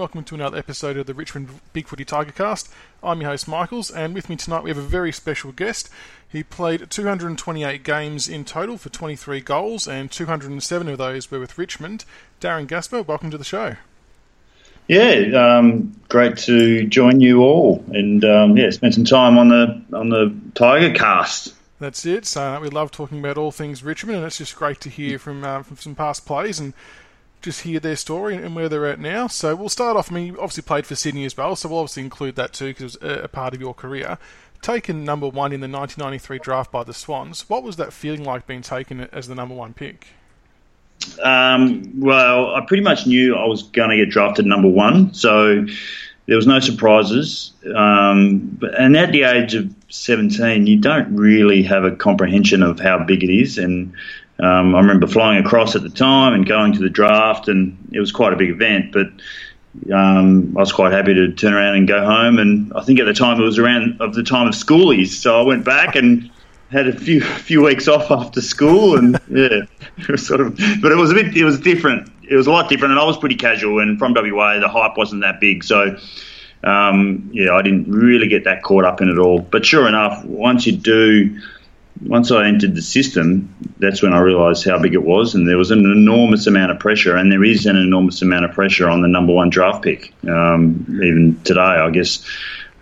welcome to another episode of the Richmond Big Footy Tiger Cast. I'm your host, Michaels, and with me tonight we have a very special guest. He played 228 games in total for 23 goals, and 207 of those were with Richmond. Darren Gaspar, welcome to the show. Yeah, um, great to join you all, and um, yeah, spend some time on the on the Tiger Cast. That's it. So we love talking about all things Richmond, and it's just great to hear from uh, from some past plays and just hear their story and where they're at now. So we'll start off. I mean, you obviously played for Sydney as well, so we'll obviously include that too because it was a, part of your career. Taken number one in the 1993 draft by the Swans, what was that feeling like being taken as the number one pick? Um, well, I pretty much knew I was going to get drafted number one, so there was no surprises. Um, and at the age of 17, you don't really have a comprehension of how big it is, and um, I remember flying across at the time and going to the draft, and it was quite a big event. But um, I was quite happy to turn around and go home. And I think at the time it was around of the time of schoolies, so I went back and had a few few weeks off after school, and yeah, it was sort of. But it was a bit. It was different. It was a lot different, and I was pretty casual. And from WA, the hype wasn't that big, so. Um, yeah, I didn't really get that caught up in it all. But sure enough, once you do once I entered the system, that's when I realised how big it was, and there was an enormous amount of pressure, and there is an enormous amount of pressure on the number one draft pick. Um, even today, I guess,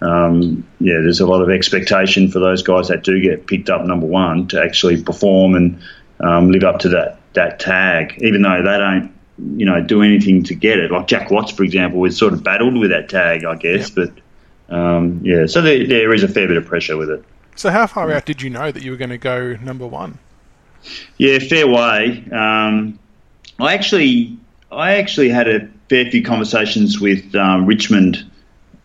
um, yeah, there's a lot of expectation for those guys that do get picked up number one to actually perform and um, live up to that that tag, even though they don't, you know, do anything to get it. Like Jack Watts, for example, was sort of battled with that tag, I guess, but um, yeah, so there, there is a fair bit of pressure with it. So how far out did you know that you were going to go number one? Yeah, fair way. Um, I actually, I actually had a fair few conversations with um, Richmond,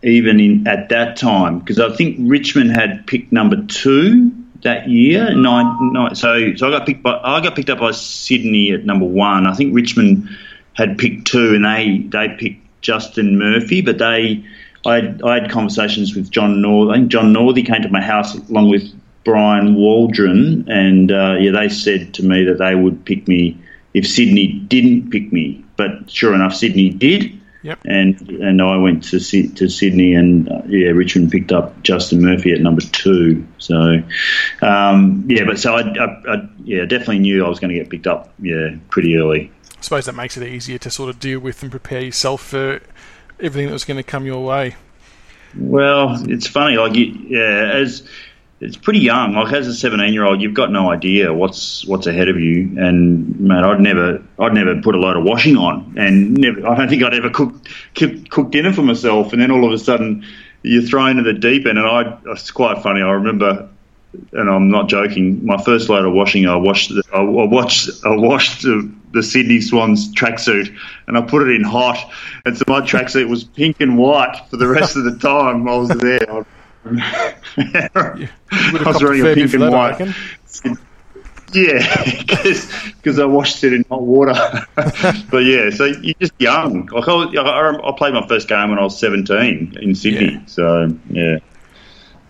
even in at that time, because I think Richmond had picked number two that year. Nine, nine, so, so I got picked by, I got picked up by Sydney at number one. I think Richmond had picked two, and they they picked Justin Murphy, but they I had, I had conversations with John North. I think John Northey came to my house along with Brian Waldron, and uh, yeah, they said to me that they would pick me if Sydney didn't pick me. But sure enough, Sydney did. Yep. And and I went to to Sydney, and uh, yeah, Richmond picked up Justin Murphy at number two. So um, yeah, but so I, I, I, yeah definitely knew I was going to get picked up yeah pretty early. I suppose that makes it easier to sort of deal with and prepare yourself for everything that was going to come your way? Well, it's funny. Like, yeah, as it's pretty young. Like as a seventeen-year-old, you've got no idea what's what's ahead of you. And man, I'd never, I'd never put a load of washing on, and never. I don't think I'd ever cook cook dinner for myself. And then all of a sudden, you're thrown into the deep end. And I, it's quite funny. I remember and I'm not joking. My first load of washing, I washed, I watched, I washed the, the Sydney Swans tracksuit, and I put it in hot, and so my tracksuit was pink and white for the rest of the time I was there. I, I was wearing a pink and white. Yeah, because I washed it in hot water. but yeah, so you're just young. Like I, I, I, played my first game when I was 17 in Sydney. Yeah. So yeah.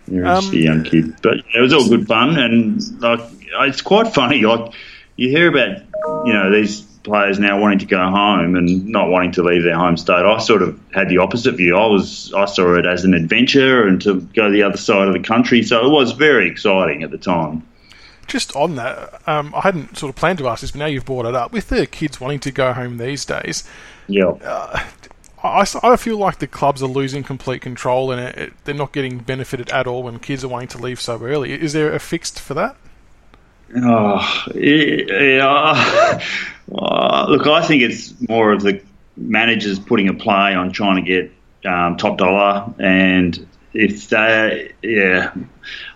You're um, just a young kid, but it was all good fun, and like it's quite funny. Like you hear about, you know, these players now wanting to go home and not wanting to leave their home state. I sort of had the opposite view. I was I saw it as an adventure and to go the other side of the country. So it was very exciting at the time. Just on that, um, I hadn't sort of planned to ask this, but now you've brought it up. With the kids wanting to go home these days, yeah, uh, I, I feel like the clubs are losing complete control and it, it, they're not getting benefited at all when kids are wanting to leave so early. Is there a fixed for that? Oh, yeah. Uh, look, I think it's more of the managers putting a play on trying to get um, top dollar, and if they, yeah,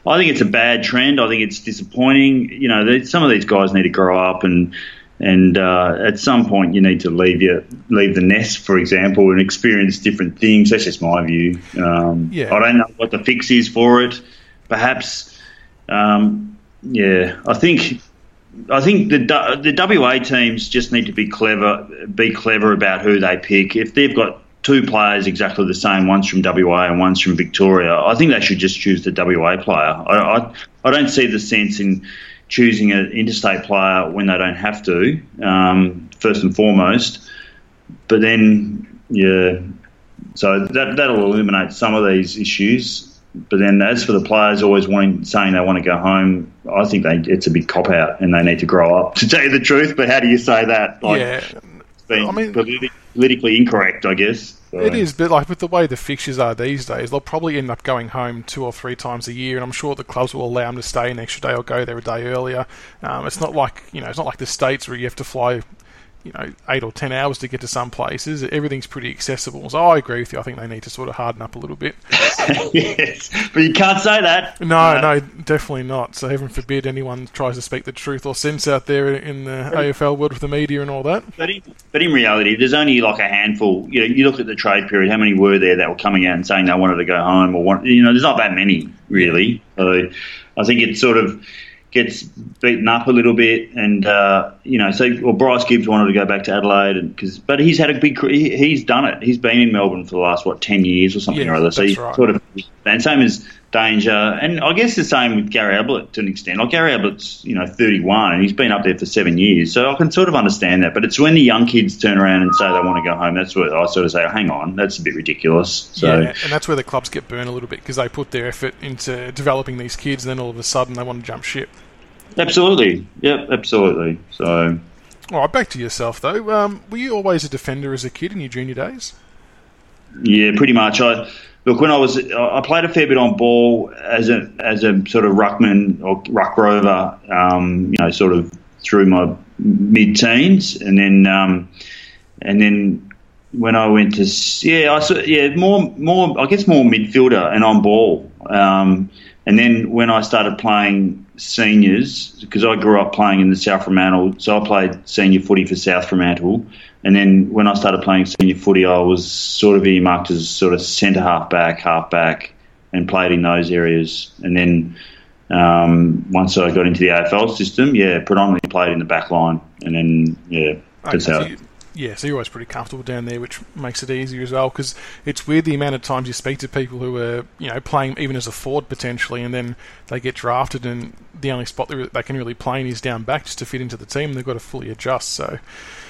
I think it's a bad trend. I think it's disappointing. You know, some of these guys need to grow up and and uh, at some point you need to leave your leave the nest, for example, and experience different things. That's just my view. Um, yeah. I don't know what the fix is for it. Perhaps, um, yeah, I think I think the the WA teams just need to be clever, be clever about who they pick. If they've got two players exactly the same, one's from WA and one's from Victoria, I think they should just choose the WA player. I, I, I don't see the sense in choosing an interstate player when they don't have to, um, first and foremost. But then, yeah, so that that'll eliminate some of these issues. But then, as for the players always wanting saying they want to go home, I think they, it's a big cop out, and they need to grow up. To tell you the truth, but how do you say that? Like, yeah, I mean, politi- politically incorrect, I guess. So. It is, but like with the way the fixtures are these days, they'll probably end up going home two or three times a year, and I'm sure the clubs will allow them to stay an extra day or go there a day earlier. Um, it's not like you know, it's not like the states where you have to fly you know eight or ten hours to get to some places. Everything's pretty accessible. So I agree with you. I think they need to sort of harden up a little bit. yes, but you can't say that. No, no, definitely not. So heaven forbid anyone tries to speak the truth or sense out there in the AFL world with the media and all that. But in, but in reality, there's only like a handful. You know, you look at the trade period. How many were there that were coming out and saying they wanted to go home or want? You know, there's not that many really. So I think it sort of gets beaten up a little bit, and uh, you know, so well, Bryce Gibbs wanted to go back to Adelaide, and because but he's had a big, he, he's done it. He's been in Melbourne for the last what ten years or something yeah, or other. So he's right. sort of and same as Danger, and I guess the same with Gary Ablett to an extent. Like Gary Ablett's, you know, 31 and he's been up there for seven years, so I can sort of understand that. But it's when the young kids turn around and say they want to go home, that's where I sort of say, oh, hang on, that's a bit ridiculous. So, yeah, and that's where the clubs get burned a little bit because they put their effort into developing these kids, and then all of a sudden they want to jump ship. Absolutely, yep, absolutely. So, all right, back to yourself though. Um, were you always a defender as a kid in your junior days? Yeah, pretty much. I look when I was I played a fair bit on ball as a as a sort of ruckman or ruck rover, um, you know, sort of through my mid teens, and then um, and then when I went to yeah, I yeah more more I guess more midfielder and on ball, um, and then when I started playing seniors, because I grew up playing in the South Fremantle, so I played senior footy for South Fremantle. And then when I started playing senior footy, I was sort of earmarked as sort of centre half back, half back, and played in those areas. And then um, once I got into the AFL system, yeah, predominantly played in the back line. And then, yeah, that's okay, how. So yeah, so you're always pretty comfortable down there, which makes it easier as well. Because it's weird the amount of times you speak to people who are, you know, playing even as a forward potentially, and then they get drafted, and the only spot they can really play in is down back just to fit into the team. They've got to fully adjust. So,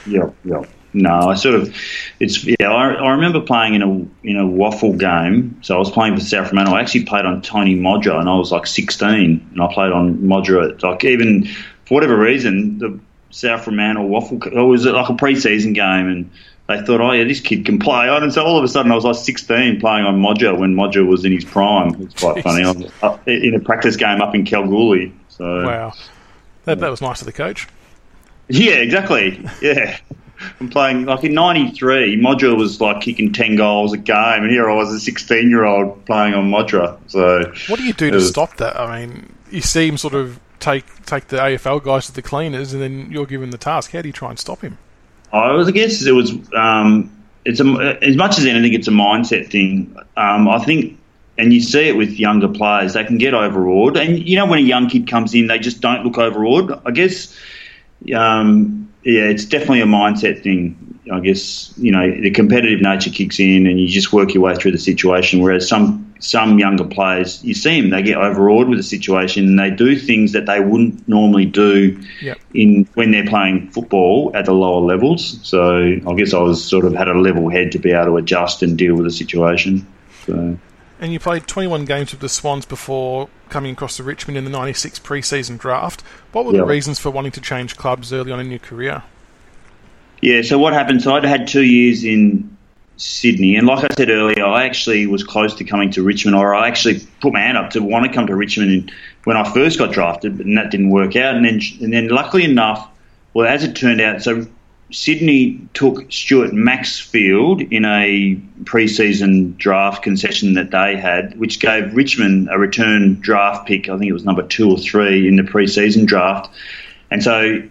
yeah, yeah. No, I sort of, it's yeah. I, I remember playing in a in a WAFL game. So I was playing for South Fremantle. I actually played on Tony Modra, and I was like 16, and I played on Modra. Like even for whatever reason, the South Fremantle WAFL, oh, It was it like a pre-season game, and they thought, oh yeah, this kid can play. And so all of a sudden, I was like 16 playing on Modra when Modra was in his prime. It's quite funny. I was uh, in a practice game up in Kalgoorlie. So wow, that, that was nice of the coach. Yeah, exactly. Yeah. I'm playing like in '93. Modra was like kicking ten goals a game, and here I was, a 16 year old playing on Modra. So, what do you do to was, stop that? I mean, you seem sort of take take the AFL guys to the cleaners, and then you're given the task. How do you try and stop him? I guess, it was. Um, it's a, as much as anything, it's a mindset thing. Um, I think, and you see it with younger players, they can get overawed, and you know when a young kid comes in, they just don't look overawed. I guess, um, yeah, it's definitely a mindset thing. I guess you know the competitive nature kicks in, and you just work your way through the situation. Whereas some some younger players, you see them, they get overawed with the situation and they do things that they wouldn't normally do yep. in when they're playing football at the lower levels. So I guess I was sort of had a level head to be able to adjust and deal with the situation. So. And you played 21 games with the Swans before coming across to Richmond in the 96 pre-season draft. What were yep. the reasons for wanting to change clubs early on in your career? Yeah, so what happened? So I'd had two years in Sydney. And like I said earlier, I actually was close to coming to Richmond, or I actually put my hand up to want to come to Richmond when I first got drafted, and that didn't work out. And then, and then luckily enough, well, as it turned out, so Sydney took Stuart Maxfield in a pre-season draft concession that they had, which gave Richmond a return draft pick. I think it was number two or three in the pre-season draft. And so,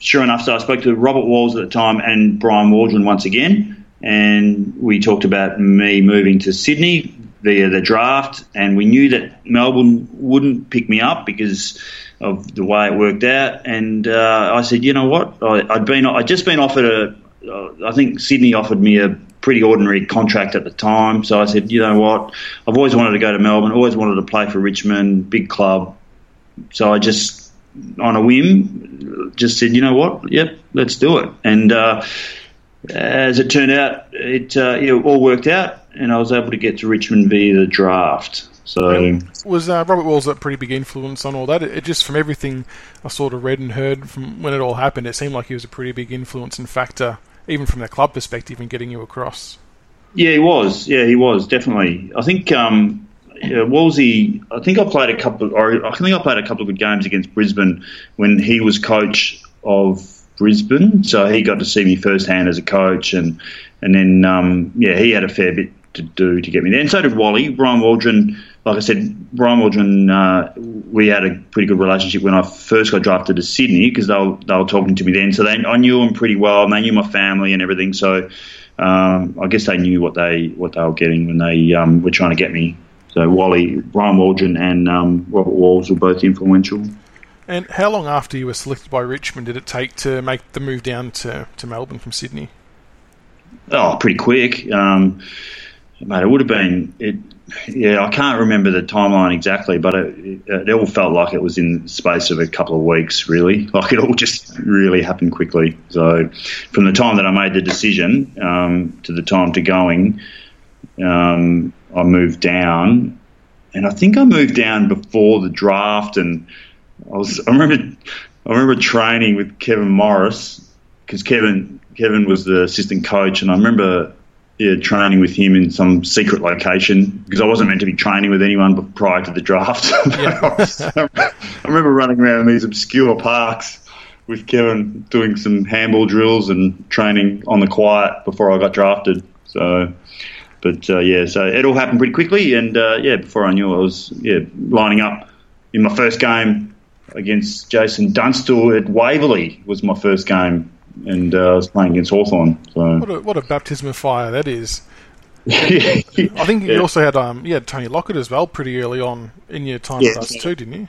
sure enough, so I spoke to Robert Walls at the time and Brian Waldron once again and we talked about me moving to Sydney via the draft, and we knew that Melbourne wouldn't pick me up because of the way it worked out. And uh, I said, you know what? I, had been, I'd just been offered a, uh, I think Sydney offered me a pretty ordinary contract at the time. So I said, you know what? I've always wanted to go to Melbourne, always wanted to play for Richmond, big club. So I just, on a whim, just said, you know what? Yep, let's do it. And uh, as it turned out, it, uh, it all worked out, and I was able to get to Richmond via the draft. So was uh, Robert Walls a pretty big influence on all that? It, it, just from everything I sort of read and heard from when it all happened, it seemed like he was a pretty big influence and factor, even from the club perspective, in getting you across. Yeah, he was. Yeah, he was definitely. I think um, yeah, Wallsy. I think I played a couple. Or I think I played a couple of good games against Brisbane when he was coach of Brisbane. So he got to see me firsthand as a coach, and and then um, yeah, he had a fair bit to do to get me there. And so did Wally. Brian Waldron, like I said, Brian Waldron, uh, we had a pretty good relationship when I first got drafted to Sydney because they were, they were talking to me then. So they, I knew them pretty well, and they knew my family and everything. So um, I guess they knew what they what they were getting when they um, were trying to get me. So Wally, Brian Waldron, and um, Robert Walls were both influential. And how long after you were selected by Richmond did it take to make the move down to, to Melbourne from Sydney? Oh, pretty quick. Um, mate, it would have been it. Yeah, I can't remember the timeline exactly, but it, it, it, all felt like it was in the space of a couple of weeks, really. Like it all just really happened quickly. So, from the time that I made the decision um, to the time to going, um, I moved down, and I think I moved down before the draft, and I was I remember I remember training with Kevin Morris because Kevin Kevin was the assistant coach, and I remember yeah, training with him in some secret location because I wasn't meant to be training with anyone prior to the draft. I remember running around in these obscure parks with Kevin doing some handball drills and training on the quiet before I got drafted. So, but uh, yeah, so it all happened pretty quickly, and uh, yeah, before I knew it, I was yeah lining up in my first game against Jason Dunstall at Waverley was my first game and uh, I was playing against Hawthorn. So what a, what a baptism of fire that is. I think you yeah. also had um yeah Tony Lockett as well pretty early on in your time yeah, with us too, didn't you?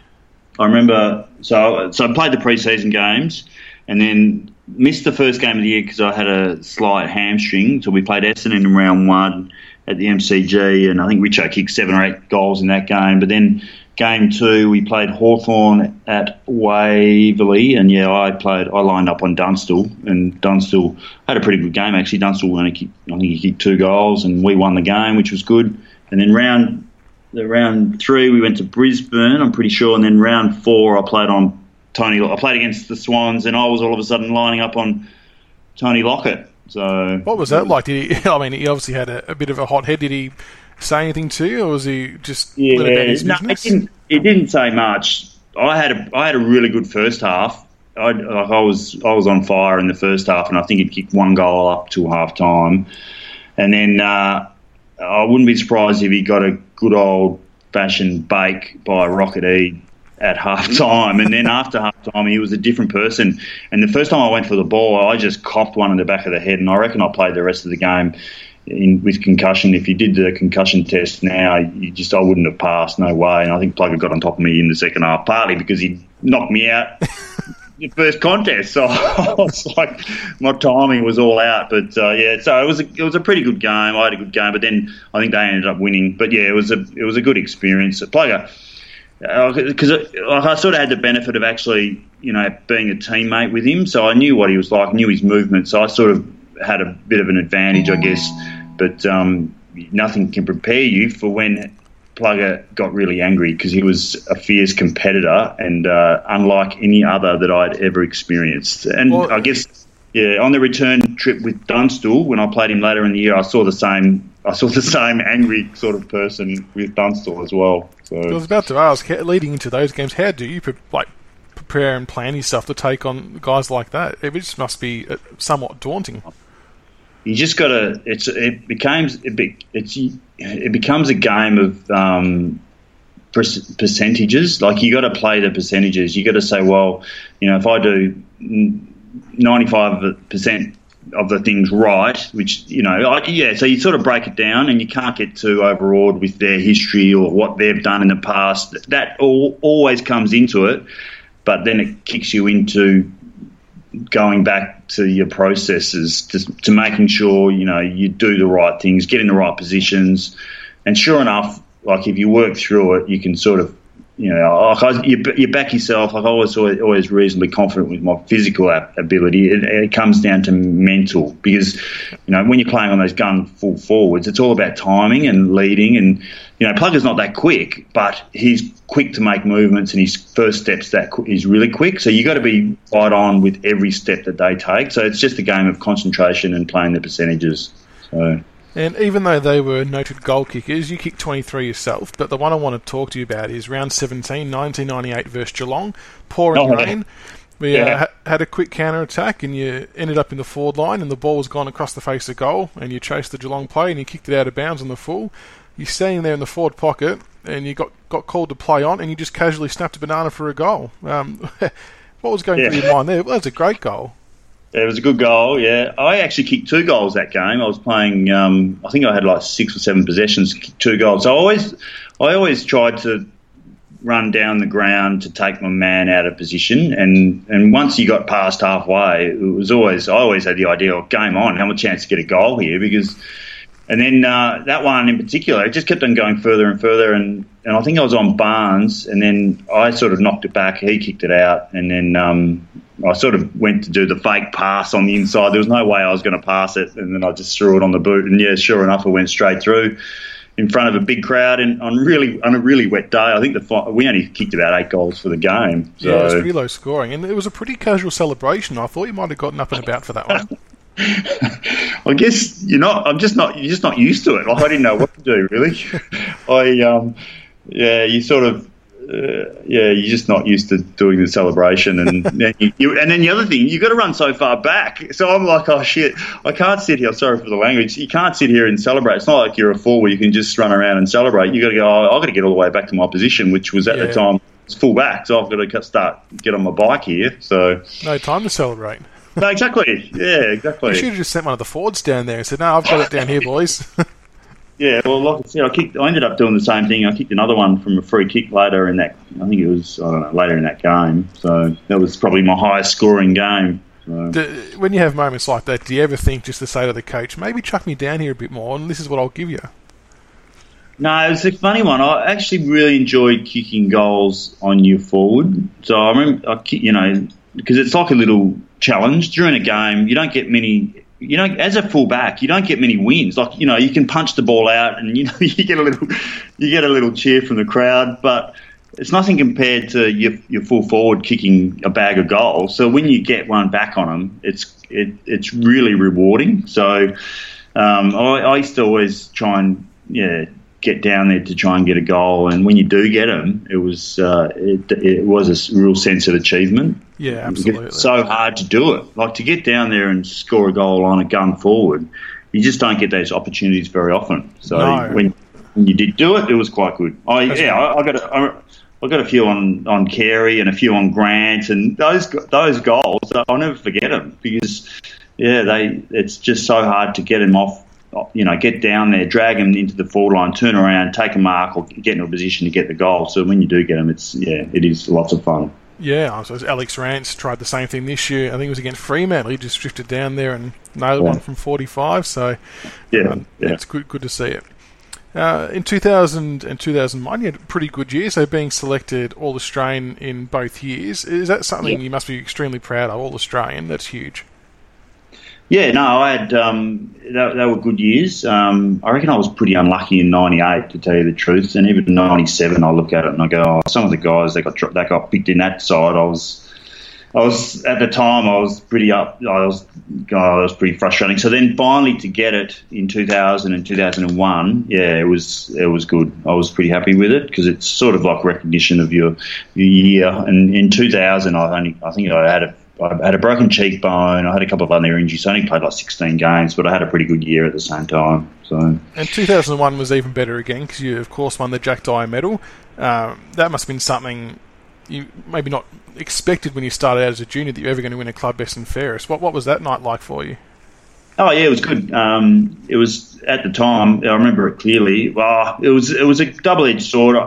I remember. So so I played the preseason games and then missed the first game of the year because I had a slight hamstring. So we played Essendon in round one at the MCG, and I think Richo kicked seven or eight goals in that game. But then game two, we played Hawthorn at Waverley, and yeah, I played. I lined up on Dunstall, and Dunstall had a pretty good game actually. Dunstall only kicked, I think he kicked two goals, and we won the game, which was good. And then round the round three, we went to Brisbane, I'm pretty sure, and then round four, I played on Tony. I played against the Swans, and I was all of a sudden lining up on Tony Lockett. So what was that like? Did he? I mean, he obviously had a, a bit of a hot head. Did he? say anything to you, or was he just yeah, let about his no, business? It didn't, it didn't say much. I had a I had a really good first half. I, I was I was on fire in the first half, and I think he kicked one goal up to half time, and then uh, I wouldn't be surprised if he got a good old fashioned bake by Rocket E at half time. And then after half time, he was a different person. And the first time I went for the ball, I just copped one in the back of the head. And I reckon I played the rest of the game in, with concussion. If you did the concussion test now, you just I wouldn't have passed, no way. And I think Plugger got on top of me in the second half, partly because he knocked me out the first contest. So I was like, my timing was all out. But uh, yeah, so it was a, it was a pretty good game. I had a good game, but then I think they ended up winning. But yeah, it was a it was a good experience. Plugger. Because uh, I sort of had the benefit of actually, you know, being a teammate with him, so I knew what he was like, knew his movement. So I sort of had a bit of an advantage, I guess. But um, nothing can prepare you for when Plugger got really angry because he was a fierce competitor and uh, unlike any other that I'd ever experienced. And well, I guess, yeah, on the return trip with Dunstall, when I played him later in the year, I saw the same. I saw the same angry sort of person with Dunstall as well. So I was about to ask, leading into those games, how do you like prepare and plan yourself to take on guys like that? It just must be uh, somewhat daunting you just got to. It's it becomes it be, it's it becomes a game of um, percentages. Like you got to play the percentages. You got to say, well, you know, if I do ninety five percent of the things right, which you know, I, yeah. So you sort of break it down, and you can't get too overawed with their history or what they've done in the past. That all, always comes into it, but then it kicks you into going back to your processes to, to making sure you know you do the right things, get in the right positions, and sure enough, like if you work through it, you can sort of you know, I, you, you back yourself. I was always, always reasonably confident with my physical ability. It, it, comes down to mental because, you know, when you're playing on those gun full forwards, it's all about timing and leading. And you know, Plugger's not that quick, but he's quick to make movements, and his first steps that is really quick. So you got to be right on with every step that they take. So it's just a game of concentration and playing the percentages. So. And even though they were noted goal kickers, you kicked 23 yourself. But the one I want to talk to you about is round 17, 1998 versus Geelong. Pouring rain. We uh, yeah. uh, had a quick counter attack, and you ended up in the forward line, and the ball was gone across the face of goal, and you chased the Geelong play, and you kicked it out of bounds on the full. You're standing there in the forward pocket, and you got, got called to play on, and you just casually snapped a banana for a goal. Um, what was going yeah. through your mind there? Well, was a great goal. It was a good goal, yeah. I actually kicked two goals that game. I was playing, um, I think I had like six or seven possessions, two goals. So I always, I always tried to run down the ground to take my man out of position. And, and once you got past halfway, it was always, I always had the idea of game on, have a chance to get a goal here because. And then uh, that one in particular, it just kept on going further and further. And, and I think I was on Barnes, and then I sort of knocked it back. He kicked it out, and then um, I sort of went to do the fake pass on the inside. There was no way I was going to pass it, and then I just threw it on the boot. And yeah, sure enough, it went straight through in front of a big crowd and on really on a really wet day. I think the we only kicked about eight goals for the game. So. Yeah, it was pretty low scoring, and it was a pretty casual celebration. I thought you might have gotten up and about for that one. I guess you're not. I'm just not. You're just not used to it. Like, I didn't know what to do really. I um, yeah, you sort of uh, yeah, you're just not used to doing the celebration, and then you, you, and then the other thing, you've got to run so far back. So I'm like, oh shit, I can't sit here. Sorry for the language. You can't sit here and celebrate. It's not like you're a four where you can just run around and celebrate. You got to go. Oh, I've got to get all the way back to my position, which was at yeah. the time full back. So I've got to start get on my bike here. So no time to celebrate. no, exactly. Yeah, exactly. You should have just sent one of the Fords down there and said, "No, I've got it down here, boys." Yeah, well, like I said, I kicked. I ended up doing the same thing. I kicked another one from a free kick later in that. I think it was I don't know later in that game. So that was probably my highest scoring game. So. Do, when you have moments like that, do you ever think just to say to the coach, maybe chuck me down here a bit more, and this is what I'll give you? No, it was a funny one. I actually really enjoyed kicking goals on your forward. So I remember, I, you know, because it's like a little challenge during a game. You don't get many you know, as a fullback, you don't get many wins. Like you know, you can punch the ball out, and you know, you get a little, you get a little cheer from the crowd, but it's nothing compared to your, your full forward kicking a bag of goals. So when you get one back on them, it's it, it's really rewarding. So um, I, I used to always try and yeah get down there to try and get a goal. And when you do get them, it was uh, it, it, was a real sense of achievement. Yeah, absolutely. It's so hard to do it. Like to get down there and score a goal on a gun forward, you just don't get those opportunities very often. So no. when, when you did do it, it was quite good. I That's yeah, I, I, got a, I, I got a few on on Carey and a few on Grant, and those those goals I'll never forget them because yeah, they it's just so hard to get them off you know, get down there, drag them into the forward line, turn around, take a mark, or get into a position to get the goal. So when you do get them, it's yeah, it is lots of fun. Yeah, so Alex Rance tried the same thing this year. I think it was against Fremantle. He just drifted down there and nailed yeah. one from 45. So yeah, um, yeah. it's good, good to see it. Uh, in 2000 and 2001, you had a pretty good year. So being selected All Australian in both years, is that something yeah. you must be extremely proud of? All Australian, that's huge. Yeah, no, I had um, they, they, were good years. Um, I reckon I was pretty unlucky in '98, to tell you the truth, and even '97. I look at it and I go, oh, some of the guys that got that got picked in that side, I was, I was at the time I was pretty up. I was, oh, I was pretty frustrating. So then finally to get it in 2000 and 2001, yeah, it was it was good. I was pretty happy with it because it's sort of like recognition of your your year. And in 2000, I only I think I had a I had a broken cheekbone. I had a couple of other injuries. I only played like 16 games, but I had a pretty good year at the same time. So. And 2001 was even better again because you, of course, won the Jack Dyer medal. Um, that must have been something you maybe not expected when you started out as a junior that you're ever going to win a club best and fairest. What what was that night like for you? Oh yeah, it was good. Um, it was at the time. I remember it clearly. Well, it was it was a double edged sword.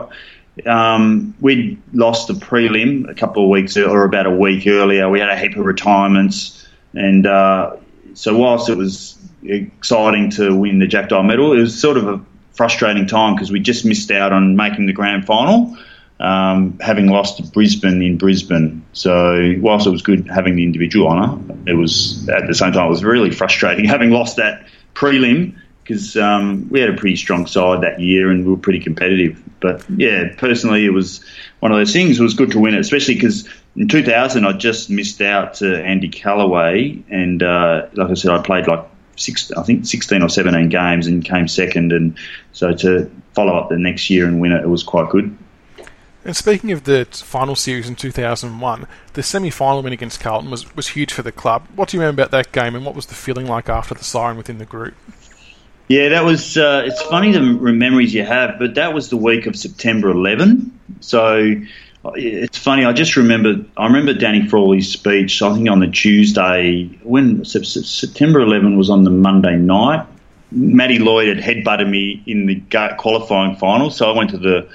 Um, we'd lost the prelim a couple of weeks or about a week earlier. We had a heap of retirements, and uh, so whilst it was exciting to win the Jack Dyer medal, it was sort of a frustrating time because we just missed out on making the grand final. um, having lost to Brisbane in Brisbane. So whilst it was good having the individual honour, it was at the same time it was really frustrating having lost that prelim because um, we had a pretty strong side that year and we were pretty competitive. But yeah, personally, it was one of those things. It was good to win it, especially because in 2000 I just missed out to Andy Kellaway, and uh, like I said, I played like six, I think 16 or 17 games and came second, and so to follow up the next year and win it, it was quite good. And speaking of the final series in 2001, the semi-final win against Carlton was, was huge for the club. What do you remember about that game, and what was the feeling like after the siren within the group? Yeah, that was. Uh, it's funny the memories you have, but that was the week of September 11. So it's funny. I just remember. I remember Danny Frawley's speech. I think on the Tuesday when September 11 was on the Monday night. Matty Lloyd had headbutted me in the qualifying final, so I went to the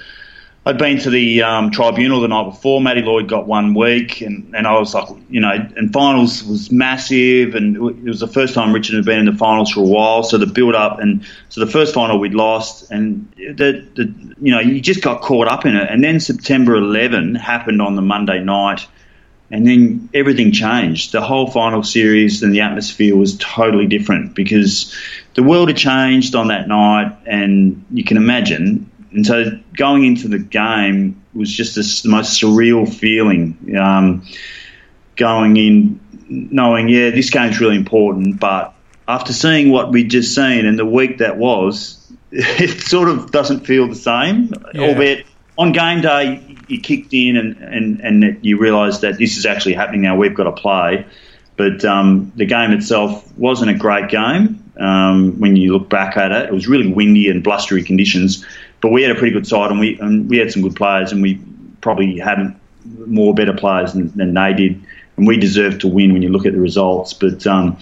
I'd been to the um, tribunal the night before. Matty Lloyd got one week, and, and I was like, you know, and finals was massive, and it was the first time Richmond had been in the finals for a while. So the build up, and so the first final we'd lost, and the, the you know, you just got caught up in it. And then September 11 happened on the Monday night, and then everything changed. The whole final series and the atmosphere was totally different because the world had changed on that night, and you can imagine and so going into the game was just the most surreal feeling. Um, going in, knowing, yeah, this game's really important, but after seeing what we'd just seen and the week that was, it sort of doesn't feel the same. Yeah. Albeit on game day, you kicked in and, and, and you realised that this is actually happening now. We've got to play. But um, the game itself wasn't a great game um, when you look back at it. It was really windy and blustery conditions but we had a pretty good side, and we and we had some good players, and we probably had more better players than, than they did, and we deserved to win when you look at the results. But um,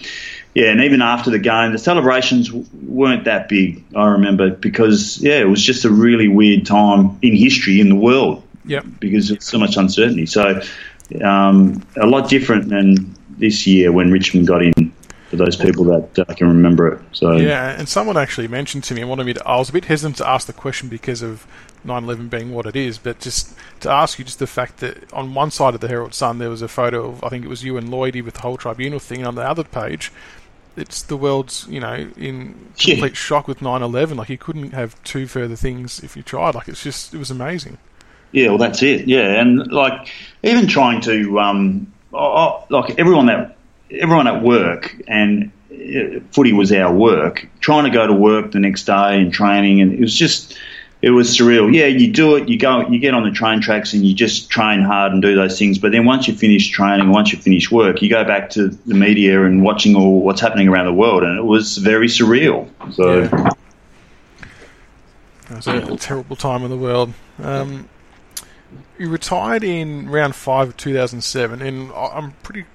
yeah, and even after the game, the celebrations weren't that big. I remember because yeah, it was just a really weird time in history in the world. Yeah, because of so much uncertainty. So um, a lot different than this year when Richmond got in for those people that uh, can remember it. So yeah, and someone actually mentioned to me and wanted me to. I was a bit hesitant to ask the question because of 9/11 being what it is, but just to ask you, just the fact that on one side of the Herald Sun there was a photo of I think it was you and Lloydie with the whole tribunal thing, and on the other page. It's the world's, you know, in complete yeah. shock with 9/11. Like you couldn't have two further things if you tried. Like it's just, it was amazing. Yeah, well, that's it. Yeah, and like even trying to, um, like everyone that everyone at work and uh, footy was our work. Trying to go to work the next day and training, and it was just it was surreal. Yeah, you do it, you go, you get on the train tracks, and you just train hard and do those things. But then once you finish training, once you finish work, you go back to the media and watching all what's happening around the world, and it was very surreal. So. Yeah. It was a terrible time in the world. Um, you retired in round five of 2007, and I'm pretty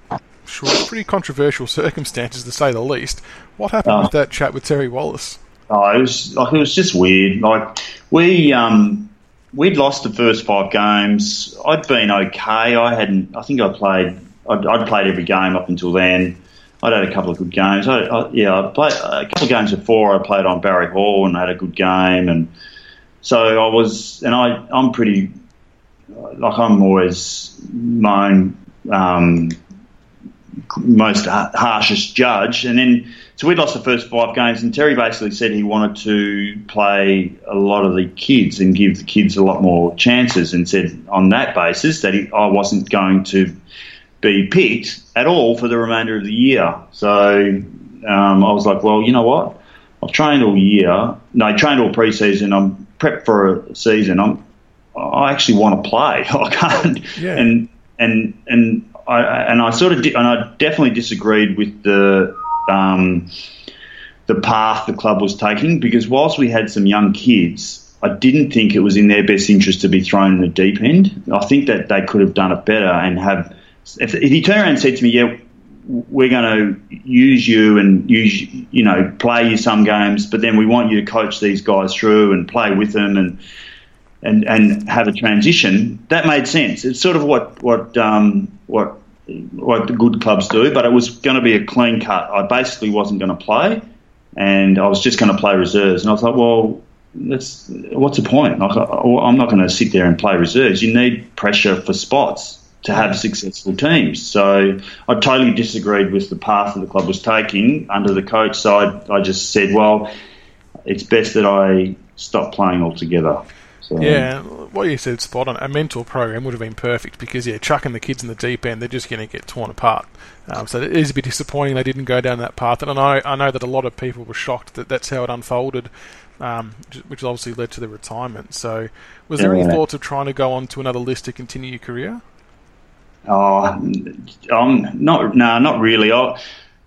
sure, pretty controversial circumstances to say the least. What happened uh, with that chat with Terry Wallace? Oh, it was like it was just weird. Like we um, we'd lost the first five games. I'd been okay. I hadn't. I think I played. I'd, I'd played every game up until then. I'd had a couple of good games. I, I, yeah, I played a couple of games before. I played on Barry Hall and had a good game, and so I was. And I, I'm pretty. Like I'm always my own um, most harshest judge. And then, so we'd lost the first five games, and Terry basically said he wanted to play a lot of the kids and give the kids a lot more chances, and said on that basis that he, I wasn't going to be picked at all for the remainder of the year. So um, I was like, well, you know what? I've trained all year. No, I trained all preseason. I'm prepped for a season. I'm I actually want to play. I can't. Yeah. And and and I, and I sort of di- and I definitely disagreed with the um, the path the club was taking because whilst we had some young kids, I didn't think it was in their best interest to be thrown in the deep end. I think that they could have done it better and have. If, if he turned around and said to me, "Yeah, we're going to use you and use you know play you some games, but then we want you to coach these guys through and play with them and." and and have a transition. That made sense. It's sort of what what um, what what the good clubs do, but it was going to be a clean cut. I basically wasn't going to play, and I was just going to play reserves. And I thought, well, that's what's the point? Like, I'm not going to sit there and play reserves. You need pressure for spots to have successful teams. So I totally disagreed with the path that the club was taking under the coach. So I, I just said, well, it's best that I stop playing altogether. So, yeah, what you said spot on. A mentor program would have been perfect because yeah, chucking the kids in the deep end, they're just going to get torn apart. Um, so it is a bit disappointing they didn't go down that path. And I know I know that a lot of people were shocked that that's how it unfolded, um, which obviously led to the retirement. So was there yeah. any thoughts of trying to go on to another list to continue your career? Oh, um, not no, not really. I,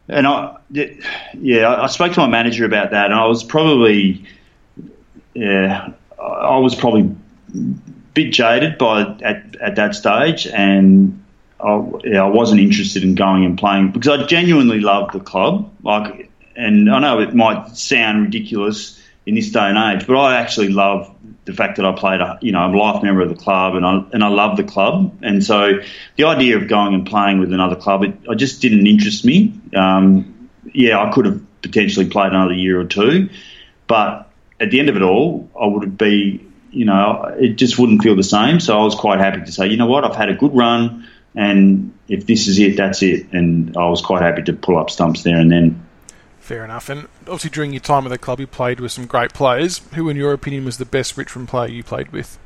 and I, yeah, I spoke to my manager about that, and I was probably, yeah, I was probably a bit jaded by at, at that stage, and I, yeah, I wasn't interested in going and playing because I genuinely loved the club. Like, and I know it might sound ridiculous in this day and age, but I actually love the fact that I played, a, you know, I'm a life member of the club, and I and I love the club, and so the idea of going and playing with another club, it, it just didn't interest me. Um, yeah, I could have potentially played another year or two, but at the end of it all, I would be, you know, it just wouldn't feel the same. So I was quite happy to say, you know what, I've had a good run, and if this is it, that's it. And I was quite happy to pull up stumps there and then. Fair enough. And obviously, during your time at the club, you played with some great players. Who, in your opinion, was the best Richmond player you played with?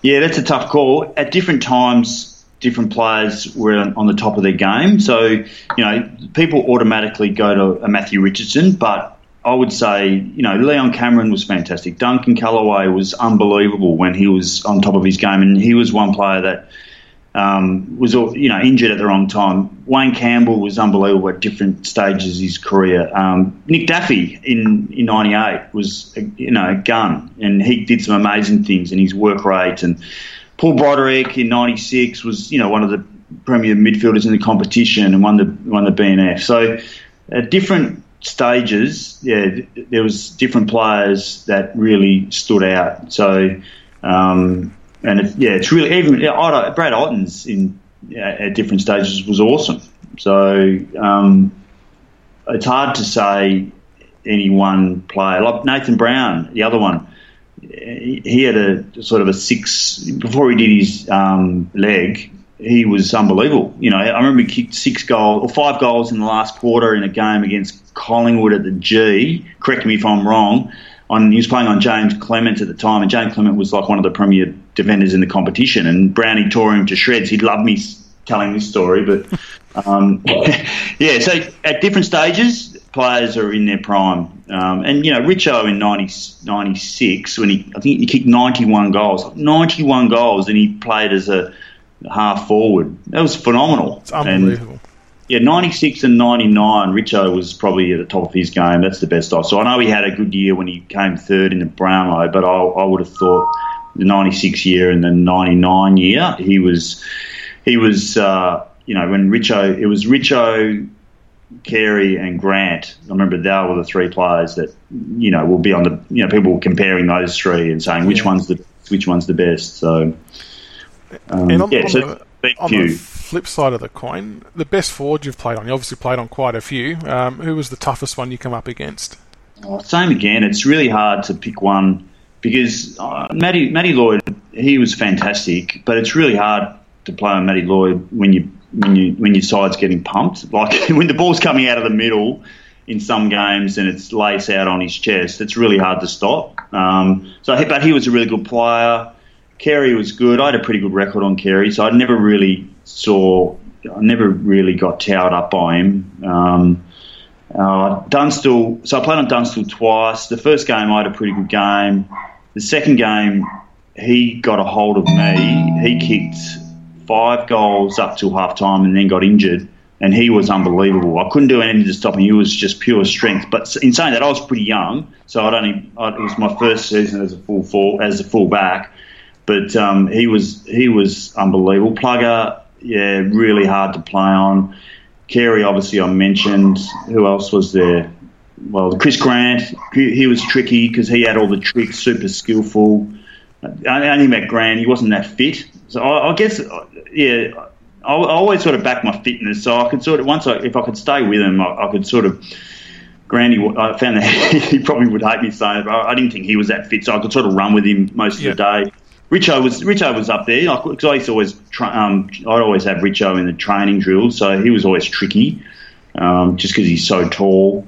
Yeah, that's a tough call. At different times, different players were on the top of their game. So, you know, people automatically go to a Matthew Richardson, but I would say, you know, Leon Cameron was fantastic. Duncan Kellaway was unbelievable when he was on top of his game, and he was one player that um, was you know injured at the wrong time. Wayne Campbell was unbelievable at different stages of his career. Um, Nick Daffy in in '98 was a, you know a gun, and he did some amazing things in his work rate. And Paul Broderick in '96 was you know one of the premier midfielders in the competition and won the won the BNF. So a different stages, yeah, there was different players that really stood out. So. Um, and it, yeah, it's really even Brad Ottens in at different stages was awesome. So um, it's hard to say any one player. Like Nathan Brown, the other one, he had a sort of a six before he did his um, leg. He was unbelievable. You know, I remember he kicked six goals or five goals in the last quarter in a game against Collingwood at the G. Correct me if I'm wrong on he was playing on James Clement at the time, and James Clement was like one of the premier defenders in the competition. And Brownie tore him to shreds. He'd love me telling this story, but um, yeah. So at different stages, players are in their prime, um, and you know Richo in 90, 96 when he I think he kicked ninety one goals, ninety one goals, and he played as a half forward. That was phenomenal. It's unbelievable. Yeah, 96 and 99, Richo was probably at the top of his game. That's the best I So I know he had a good year when he came third in the Brownlow, but I, I would have thought the 96 year and the 99 year, he was, he was, uh, you know, when Richo, it was Richo, Carey and Grant. I remember they were the three players that, you know, will be on the, you know, people were comparing those three and saying which yeah. one's the, which one's the best. So, um, yeah, so few. Flip side of the coin, the best forward you've played on, you obviously played on quite a few. Um, who was the toughest one you come up against? Oh, same again. It's really hard to pick one because uh, Matty, Matty Lloyd, he was fantastic, but it's really hard to play on Matty Lloyd when you when you when your side's getting pumped. Like when the ball's coming out of the middle in some games and it's lace out on his chest, it's really hard to stop. Um, so, but he was a really good player. Carey was good. I had a pretty good record on Carey, so I'd never really saw. I never really got towered up by him. Um, uh, Dunstall. So I played on Dunstall twice. The first game I had a pretty good game. The second game, he got a hold of me. He kicked five goals up till half time and then got injured. And he was unbelievable. I couldn't do anything to stop him. He was just pure strength. But in saying that, I was pretty young, so I'd only I, it was my first season as a full, full as a full back. But um, he was he was unbelievable. Plugger yeah, really hard to play on. Carey, obviously, I mentioned. Who else was there? Well, Chris Grant, he, was tricky because he had all the tricks, super skillful. I only met Grant; he wasn't that fit. So I, I guess, yeah, I, I, always sort of back my fitness. So I could sort of once, I, if I could stay with him, I, I could sort of Grandy, I found that he probably would hate me saying it, but I didn't think he was that fit, so I could sort of run with him most Yeah. of the day. Richo was Richo was up there because I used to always tra- um, I'd always have Richo in the training drills, so he was always tricky, um, just because he's so tall.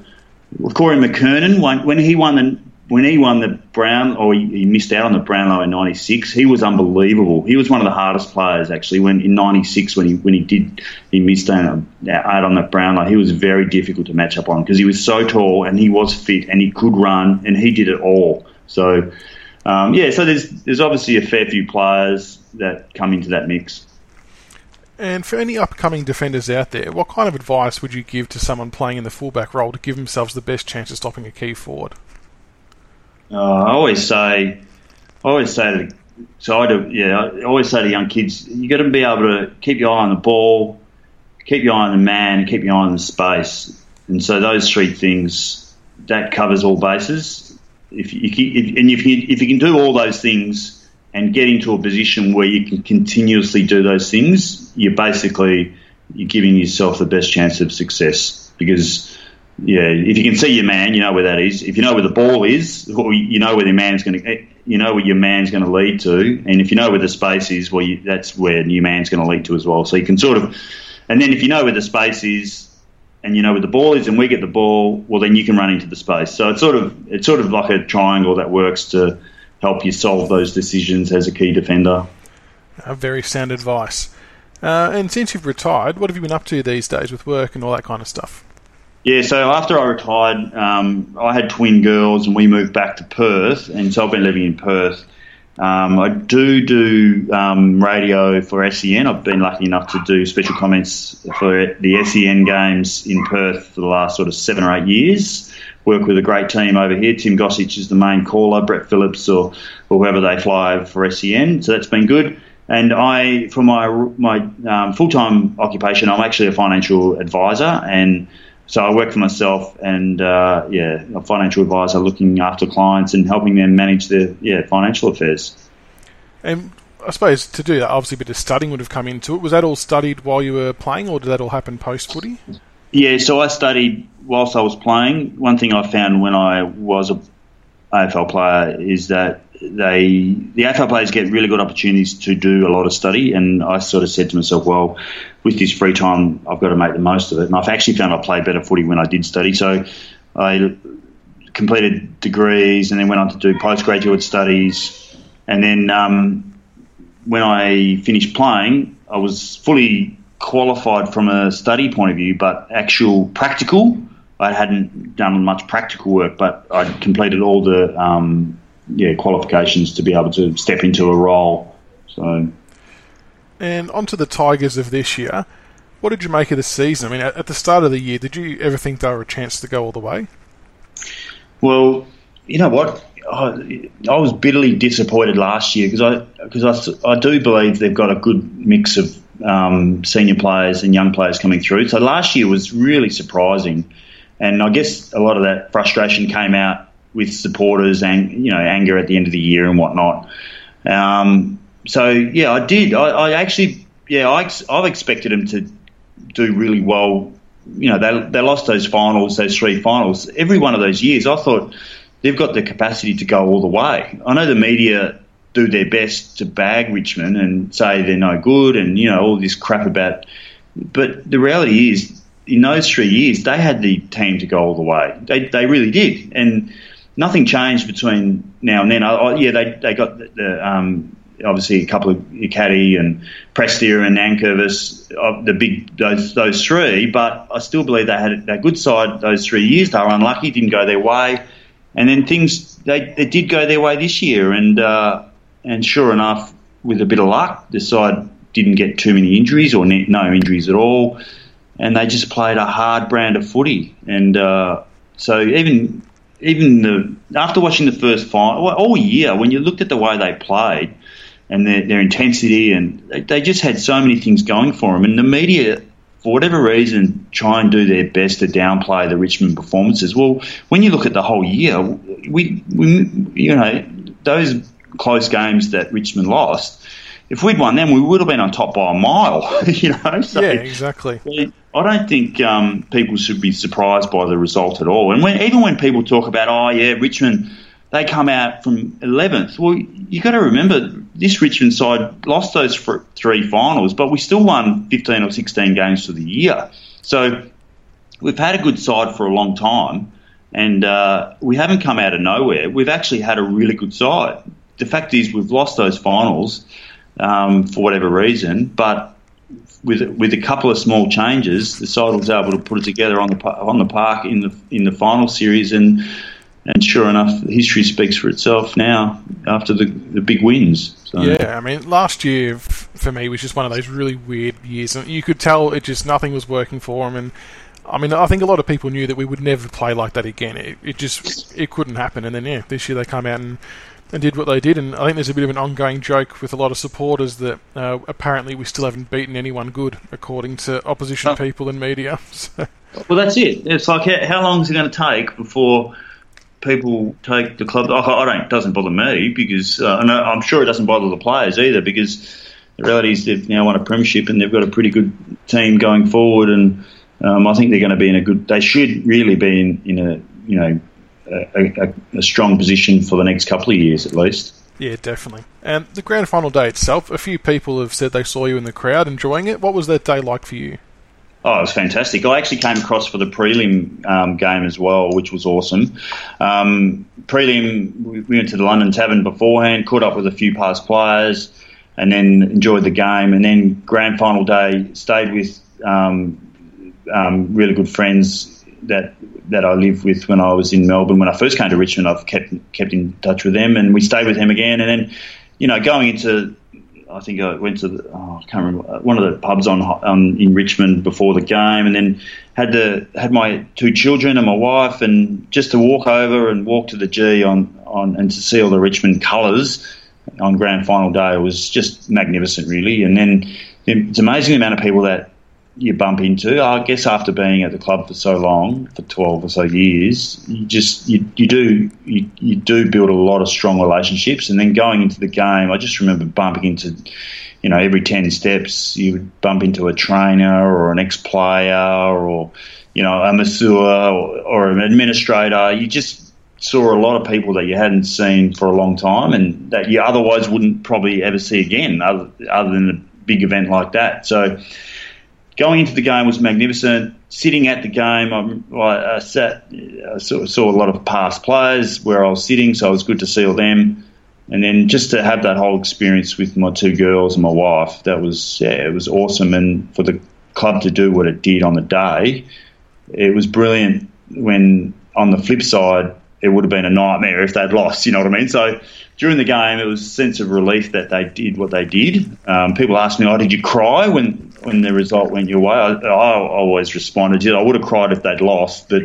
Corey McKernan, when, he won the when he won the Brown, or he, missed out on the Brownlow in '96, he was unbelievable. He was one of the hardest players actually. When in '96, when he when he did he missed out, out on that Brownlow, he was very difficult to match up on because he was so tall and he was fit and he could run and he did it all. So um, yeah, so there's there's obviously a fair few players that come into that mix. And for any upcoming defenders out there, what kind of advice would you give to someone playing in the fullback role to give themselves the best chance of stopping a key forward? Uh, I always say, I always say to, so I do, yeah, I always say to young kids, you got to be able to keep your eye on the ball, keep your eye on the man, keep your eye on the space, and so those three things that covers all bases. If you, if, and if you if you can do all those things and get into a position where you can continuously do those things, you're basically you're giving yourself the best chance of success because yeah, if you can see your man, you know where that is. If you know where the ball is, you know where the man's going to, eh, you know where your man's going to lead to. And if you know where the space is, well, you, that's where your man's going to lead to as well. So you can sort of, and then if you know where the space is, and you know where the ball is, and we get the ball, well, then you can run into the space. So it's sort of, it's sort of like a triangle that works to help you solve those decisions as a key defender. Uh, very sound advice. Uh, and since you've retired, what have you been up to these days with work and all that kind of stuff? Yeah, so after I retired, um, I had twin girls and we moved back to Perth, and so I've been living in Perth. Um, I do do um, radio for SEN. I've been lucky enough to do special comments for the SEN games in Perth for the last sort of seven or eight years. Work with a great team over here. Tim Gossage is the main caller, Brett Phillips or, or whoever they fly for SEN. So that's been good. And I, for my my um, full time occupation, I'm actually a financial advisor and so I work for myself, and uh, yeah, a financial advisor looking after clients and helping them manage their yeah financial affairs. And I suppose to do that, obviously a bit of studying would have come into it. Was that all studied while you were playing, or did that all happen post footy? Yeah, so I studied whilst I was playing. One thing I found when I was a AFL player is that they the AFL players get really good opportunities to do a lot of study, and I sort of said to myself, well, with this free time, I've got to make the most of it. And I've actually found I played better footy when I did study. So I completed degrees and then went on to do postgraduate studies, and then um, when I finished playing, I was fully qualified from a study point of view, but actual practical. I hadn't done much practical work, but I'd completed all the um, yeah qualifications to be able to step into a role. So, And onto the Tigers of this year. What did you make of the season? I mean, at the start of the year, did you ever think they were a chance to go all the way? well, you know what? I, I was bitterly disappointed last year because I because I, I do believe they've got a good mix of um, senior players and young players coming through. So last year was really surprising, and I guess a lot of that frustration came out with supporters and you know anger at the end of the year and whatnot. Um, so yeah, I did. I, I actually yeah I, I've expected them to do really well. You know they they lost those finals, those three finals. Every one of those years, I thought they've got the capacity to go all the way. I know the media do their best to bag Richmond and say they're no good and you know all this crap about. But the reality is, in those three years, they had the team to go all the way. They they really did, and nothing changed between now and then. I, I, yeah, they they got the, the um, obviously a couple of Caddy and Prestia and Nankervis, uh, the big those those three. But I still believe they had a good side those three years. They were unlucky, didn't go their way, and then things they, they did go their way this year. And uh, and sure enough, with a bit of luck, the side didn't get too many injuries or ne- no injuries at all, and they just played a hard brand of footy. And uh, so even even the after watching the first final all year, when you looked at the way they played and their, their intensity, and they, they just had so many things going for them, and the media. For whatever reason, try and do their best to downplay the Richmond performances. Well, when you look at the whole year, we, we you know, those close games that Richmond lost, if we'd won them, we would have been on top by a mile. you know, so, yeah, exactly. I don't think um, people should be surprised by the result at all. And when, even when people talk about, oh yeah, Richmond, they come out from 11th. Well, you got to remember this Richmond side lost those three finals, but we still won 15 or 16 games for the year. So we've had a good side for a long time, and uh, we haven't come out of nowhere. We've actually had a really good side. The fact is, we've lost those finals um, for whatever reason, but with with a couple of small changes, the side was able to put it together on the on the park in the in the final series, and and sure enough, history speaks for itself now after the the big wins. So. Yeah, I mean, last year for me was just one of those really weird years, and you could tell it just nothing was working for him, and I mean, I think a lot of people knew that we would never play like that again. It, it just it couldn't happen, and then yeah, this year they come out and and did what they did. And I think there's a bit of an ongoing joke with a lot of supporters that uh, apparently we still haven't beaten anyone good, according to opposition oh. people and media. So. Well, that's it. It's like how, how long is it going to take before people take the club? I don't. It doesn't bother me because uh, I'm sure it doesn't bother the players either because the reality is they've now won a premiership and they've got a pretty good team going forward and. Um, I think they're going to be in a good. They should really be in, in a you know a, a, strong position for the next couple of years at least. Yeah, definitely. And the grand final day itself, a few people have said they saw you in the crowd enjoying it. What was that day like for you? Oh, it was fantastic. I actually came across for the prelim um, game as well, which was awesome. Um, prelim, we went to the London Tavern beforehand, caught up with a few past players, and then enjoyed the game. And then grand final day, stayed with um, um really good friends that that I lived with when I was in Melbourne. When I first came to Richmond, I've kept kept in touch with them, and we stayed with him again. And then, you know, going into, I think I went to the, oh, I can't remember one of the pubs on, in Richmond before the game, and then had to had my two children and my wife, and just to walk over and walk to the G on on and to see all the Richmond colours on grand final day was just magnificent, really. And then it's amazing the amount of people that you bump into. I guess after being at the club for so long, for twelve or so years, you just you, you do you, you do build a lot of strong relationships, and then going into the game, I just remember bumping into, you know, every ten steps you would bump into a trainer or an ex-player or you know a masseur or, or an administrator. You just saw a lot of people that you hadn't seen for a long time, and that you otherwise wouldn't probably ever see again, other, other than a big event like that. So going into the game was magnificent. Sitting at the game, I, I sat, I saw, saw, a lot of past players where I was sitting, so it was good to see all them. And then just to have that whole experience with my two girls and my wife, that was yeah, it was awesome. And for the club to do what it did on the day, it was brilliant. When on the flip side, it would have been a nightmare if they'd lost. You know what I mean? So during the game, it was a sense of relief that they did what they did. Um, people asked me, "Oh, did you cry when when the result went your way. I, I always responded, yeah, I would have cried if they'd lost, but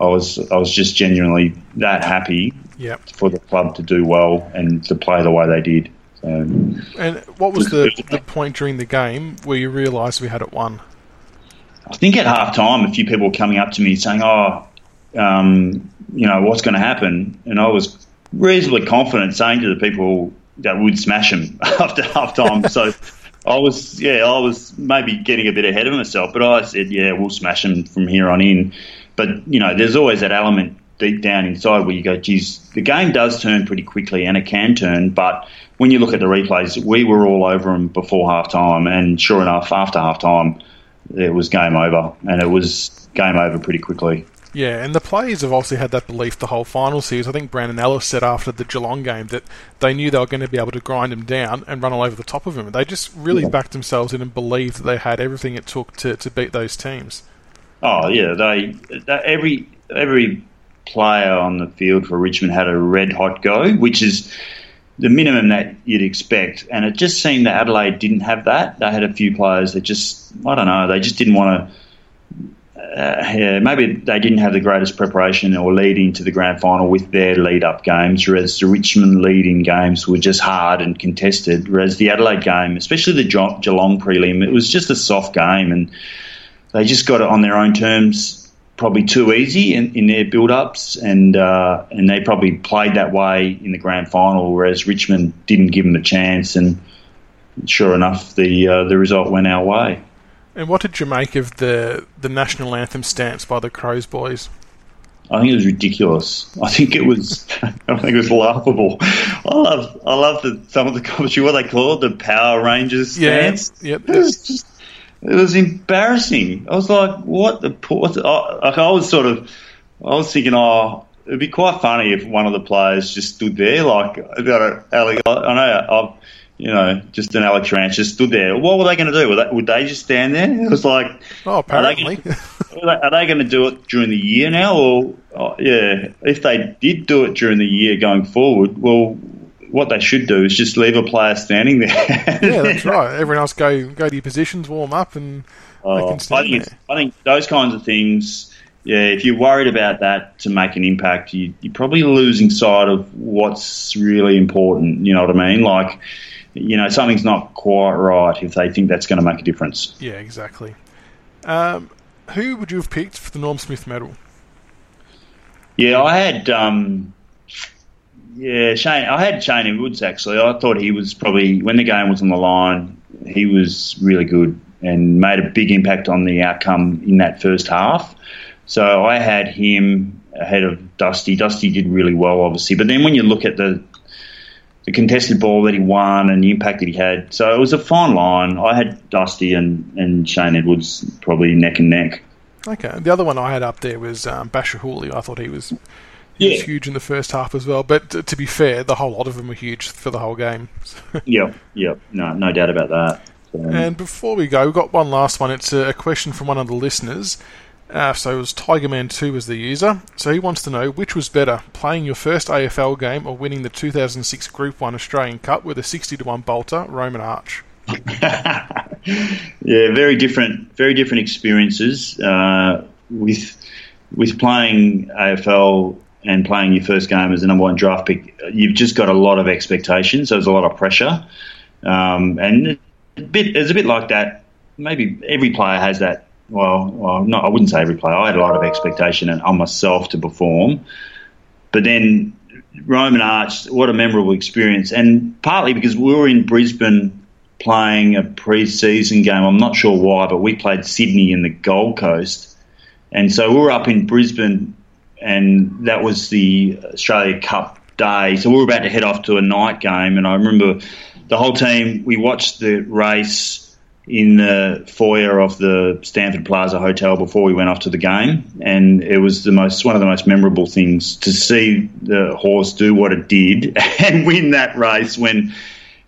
I was I was just genuinely that happy yep. for the club to do well and to play the way they did. So, and what was the, the point during the game where you realised we had it won? I think at half time, a few people were coming up to me saying, "Oh, um, you know, what's going to happen?" And I was reasonably confident, saying to the people that would smash them after half time. so I was, yeah, I was maybe getting a bit ahead of myself, but I said, yeah, we'll smash them from here on in. But you know, there's always that element deep down inside where you go, geez, the game does turn pretty quickly, and it can turn. But when you look at the replays, we were all over them before half time, and sure enough, after half time, it was game over, and it was game over pretty quickly. Yeah, and the players have obviously had that belief the whole final series. I think Brandon Ellis said after the Geelong game that they knew they were going to be able to grind them down and run all over the top of them. They just really backed themselves in and believed that they had everything it took to, to beat those teams. Oh yeah, they, they every every player on the field for Richmond had a red hot go, which is the minimum that you'd expect. And it just seemed that Adelaide didn't have that. They had a few players that just I don't know, they just didn't want to uh, yeah, maybe they didn't have the greatest preparation or lead into the grand final with their lead up games, whereas the Richmond lead in games were just hard and contested. Whereas the Adelaide game, especially the Geelong prelim, it was just a soft game and they just got it on their own terms. Probably too easy in, in their build-ups, and uh, and they probably played that way in the grand final. Whereas Richmond didn't give them a chance, and sure enough, the uh, the result went our way. And what did you make of the the national anthem stance by the Crows boys? I think it was ridiculous. I think it was. I think it was laughable. I love. I love the some of the commentary. What they call it, the Power Rangers stance. Yeah, yep. It was just. It was embarrassing. I was like, "What the?" What the I, I was sort of. I was thinking, oh, it'd be quite funny if one of the players just stood there, like I know, I've you know, just an Alex Rance just stood there. What were they going to do? Would they, would they, just stand there? It was like, oh, apparently. Are they, they going to do it during the year now, or oh, yeah? If they did do it during the year going forward, well, what they should do is just leave a player standing there. yeah, that's right. Everyone else go go to your positions, warm up, and oh, they can stand I think, there. I think those kinds of things yeah, if you're worried about that to make an impact, you, are probably losing sight of what's really important. You know what I mean? Like, you know, something's not quite right if they think that's going to make a difference. Yeah, exactly. Um, who would you have picked for the Norm Smith medal? Yeah, I had. Um, yeah, Shane. I had Shane Edwards actually. I thought he was probably when the game was on the line, he was really good and made a big impact on the outcome in that first half. So I had him ahead of Dusty. Dusty did really well, obviously, but then when you look at the the contested ball that he won and the impact that he had. So it was a fine line. I had Dusty and, and Shane Edwards probably neck and neck. Okay. The other one I had up there was um, Bachar Houli. I thought he was he yeah. was huge in the first half as well. But to, to be fair, the whole lot of them were huge for the whole game. yep, yep. No, no doubt about that. So, and before we go, we've got one last one. It's a question from one of the listeners. Uh, so it was Tigerman2 was the user. So he wants to know which was better, playing your first AFL game or winning the 2006 Group 1 Australian Cup with a 60 to 1 bolter, Roman Arch. yeah, very different, very different experiences uh, with with playing AFL and playing your first game as a number one draft pick. You've just got a lot of expectations, so there's a lot of pressure, um, and a bit, it's a bit like that. Maybe every player has that well, well, no, I wouldn't say every player. I had a lot of expectation on myself to perform, but then Roman Arch, what a memorable experience, and partly because we were in Brisbane playing a pre-season game. I'm not sure why, but we played Sydney in the Gold Coast, and so we were up in Brisbane, and that was the Australia Cup day. So we were about to head off to a night game, and I remember the whole team. We watched the race in the foyer of the Stamford Plaza Hotel before we went off to the game, and it was the most one of the most memorable things to see the horse do what it did and win that race when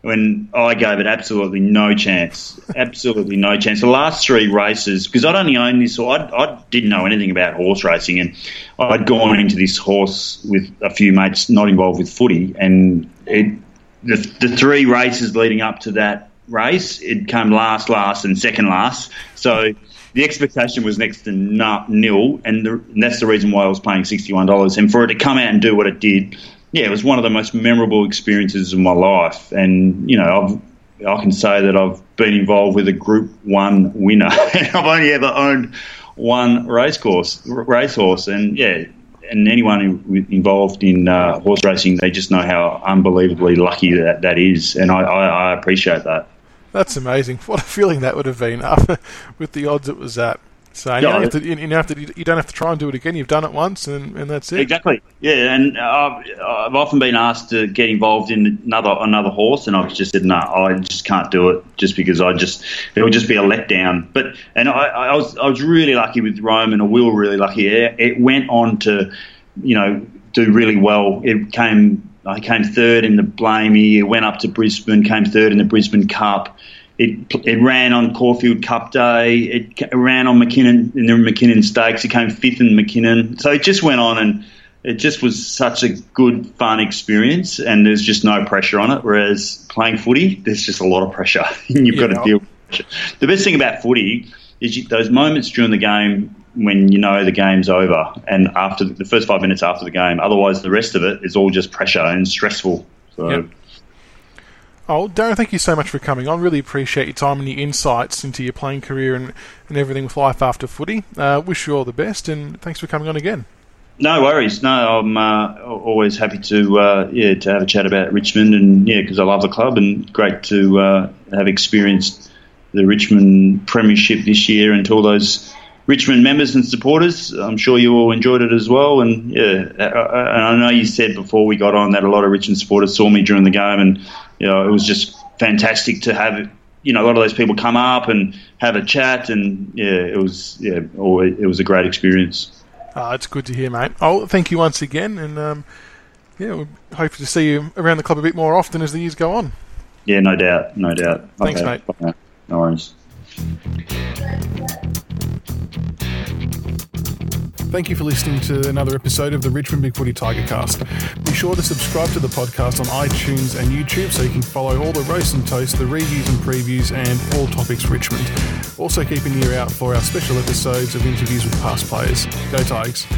when I gave it absolutely no chance, absolutely no chance. The last three races, because I'd only owned this, I, I didn't know anything about horse racing, and I'd gone into this horse with a few mates not involved with footy, and it, the, the three races leading up to that race, it came last, last, and second last. So the expectation was next to nil, and, the, and that's the reason why I was paying sixty-one dollars. And for it to come out and do what it did, yeah, it was one of the most memorable experiences of my life. And you know, I've, I can say that I've been involved with a Group One winner, I've only ever owned one racecourse, racehorse, and yeah. And anyone involved in uh, horse racing, they just know how unbelievably lucky that, that is, and I, I, I appreciate that. That's amazing. What a feeling that would have been up with the odds it was at. So you, don't have to, you, have to, you don't have to try and do it again. You've done it once, and, and that's it. Exactly. Yeah, and I've, I've often been asked to get involved in another another horse, and I've just said no, I just can't do it, just because I just it would just be a letdown. But and I, I was I was really lucky with Rome, and we were really lucky. It, it went on to, you know, do really well. It came I came third in the Blamey. It went up to Brisbane, came third in the Brisbane Cup. It, it ran on Caulfield Cup Day. It ran on Mackinnon in the Mackinnon Stakes. It came fifth in Mackinnon. So it just went on, and it just was such a good, fun experience. And there's just no pressure on it. Whereas playing footy, there's just a lot of pressure. You've yeah. got to deal. The best thing about footy is you, those moments during the game when you know the game's over and after the first five minutes after the game. Otherwise, the rest of it is all just pressure and stressful. So. Yep. Oh, Darren, thank you so much for coming on. Really appreciate your time and your insights into your playing career and, and everything with life after footy. Uh, wish you all the best, and thanks for coming on again. No worries. No, I'm uh, always happy to uh, yeah to have a chat about Richmond and yeah because I love the club and great to uh, have experienced the Richmond Premiership this year and to all those Richmond members and supporters. I'm sure you all enjoyed it as well. And yeah, and I know you said before we got on that a lot of Richmond supporters saw me during the game, and you know it was just fantastic to have you know a lot of those people come up and have a chat, and yeah, it was yeah, it was a great experience. Oh, it's good to hear, mate. Oh, thank you once again, and um, yeah, we hope to see you around the club a bit more often as the years go on. Yeah, no doubt, no doubt. Thanks, okay. mate. No worries. Thank you for listening to another episode of the Richmond BigFooty Tigercast. Be sure to subscribe to the podcast on iTunes and YouTube so you can follow all the roast and toast, the reviews and previews, and all topics Richmond. Also, keep an ear out for our special episodes of interviews with past players. Go Tigers!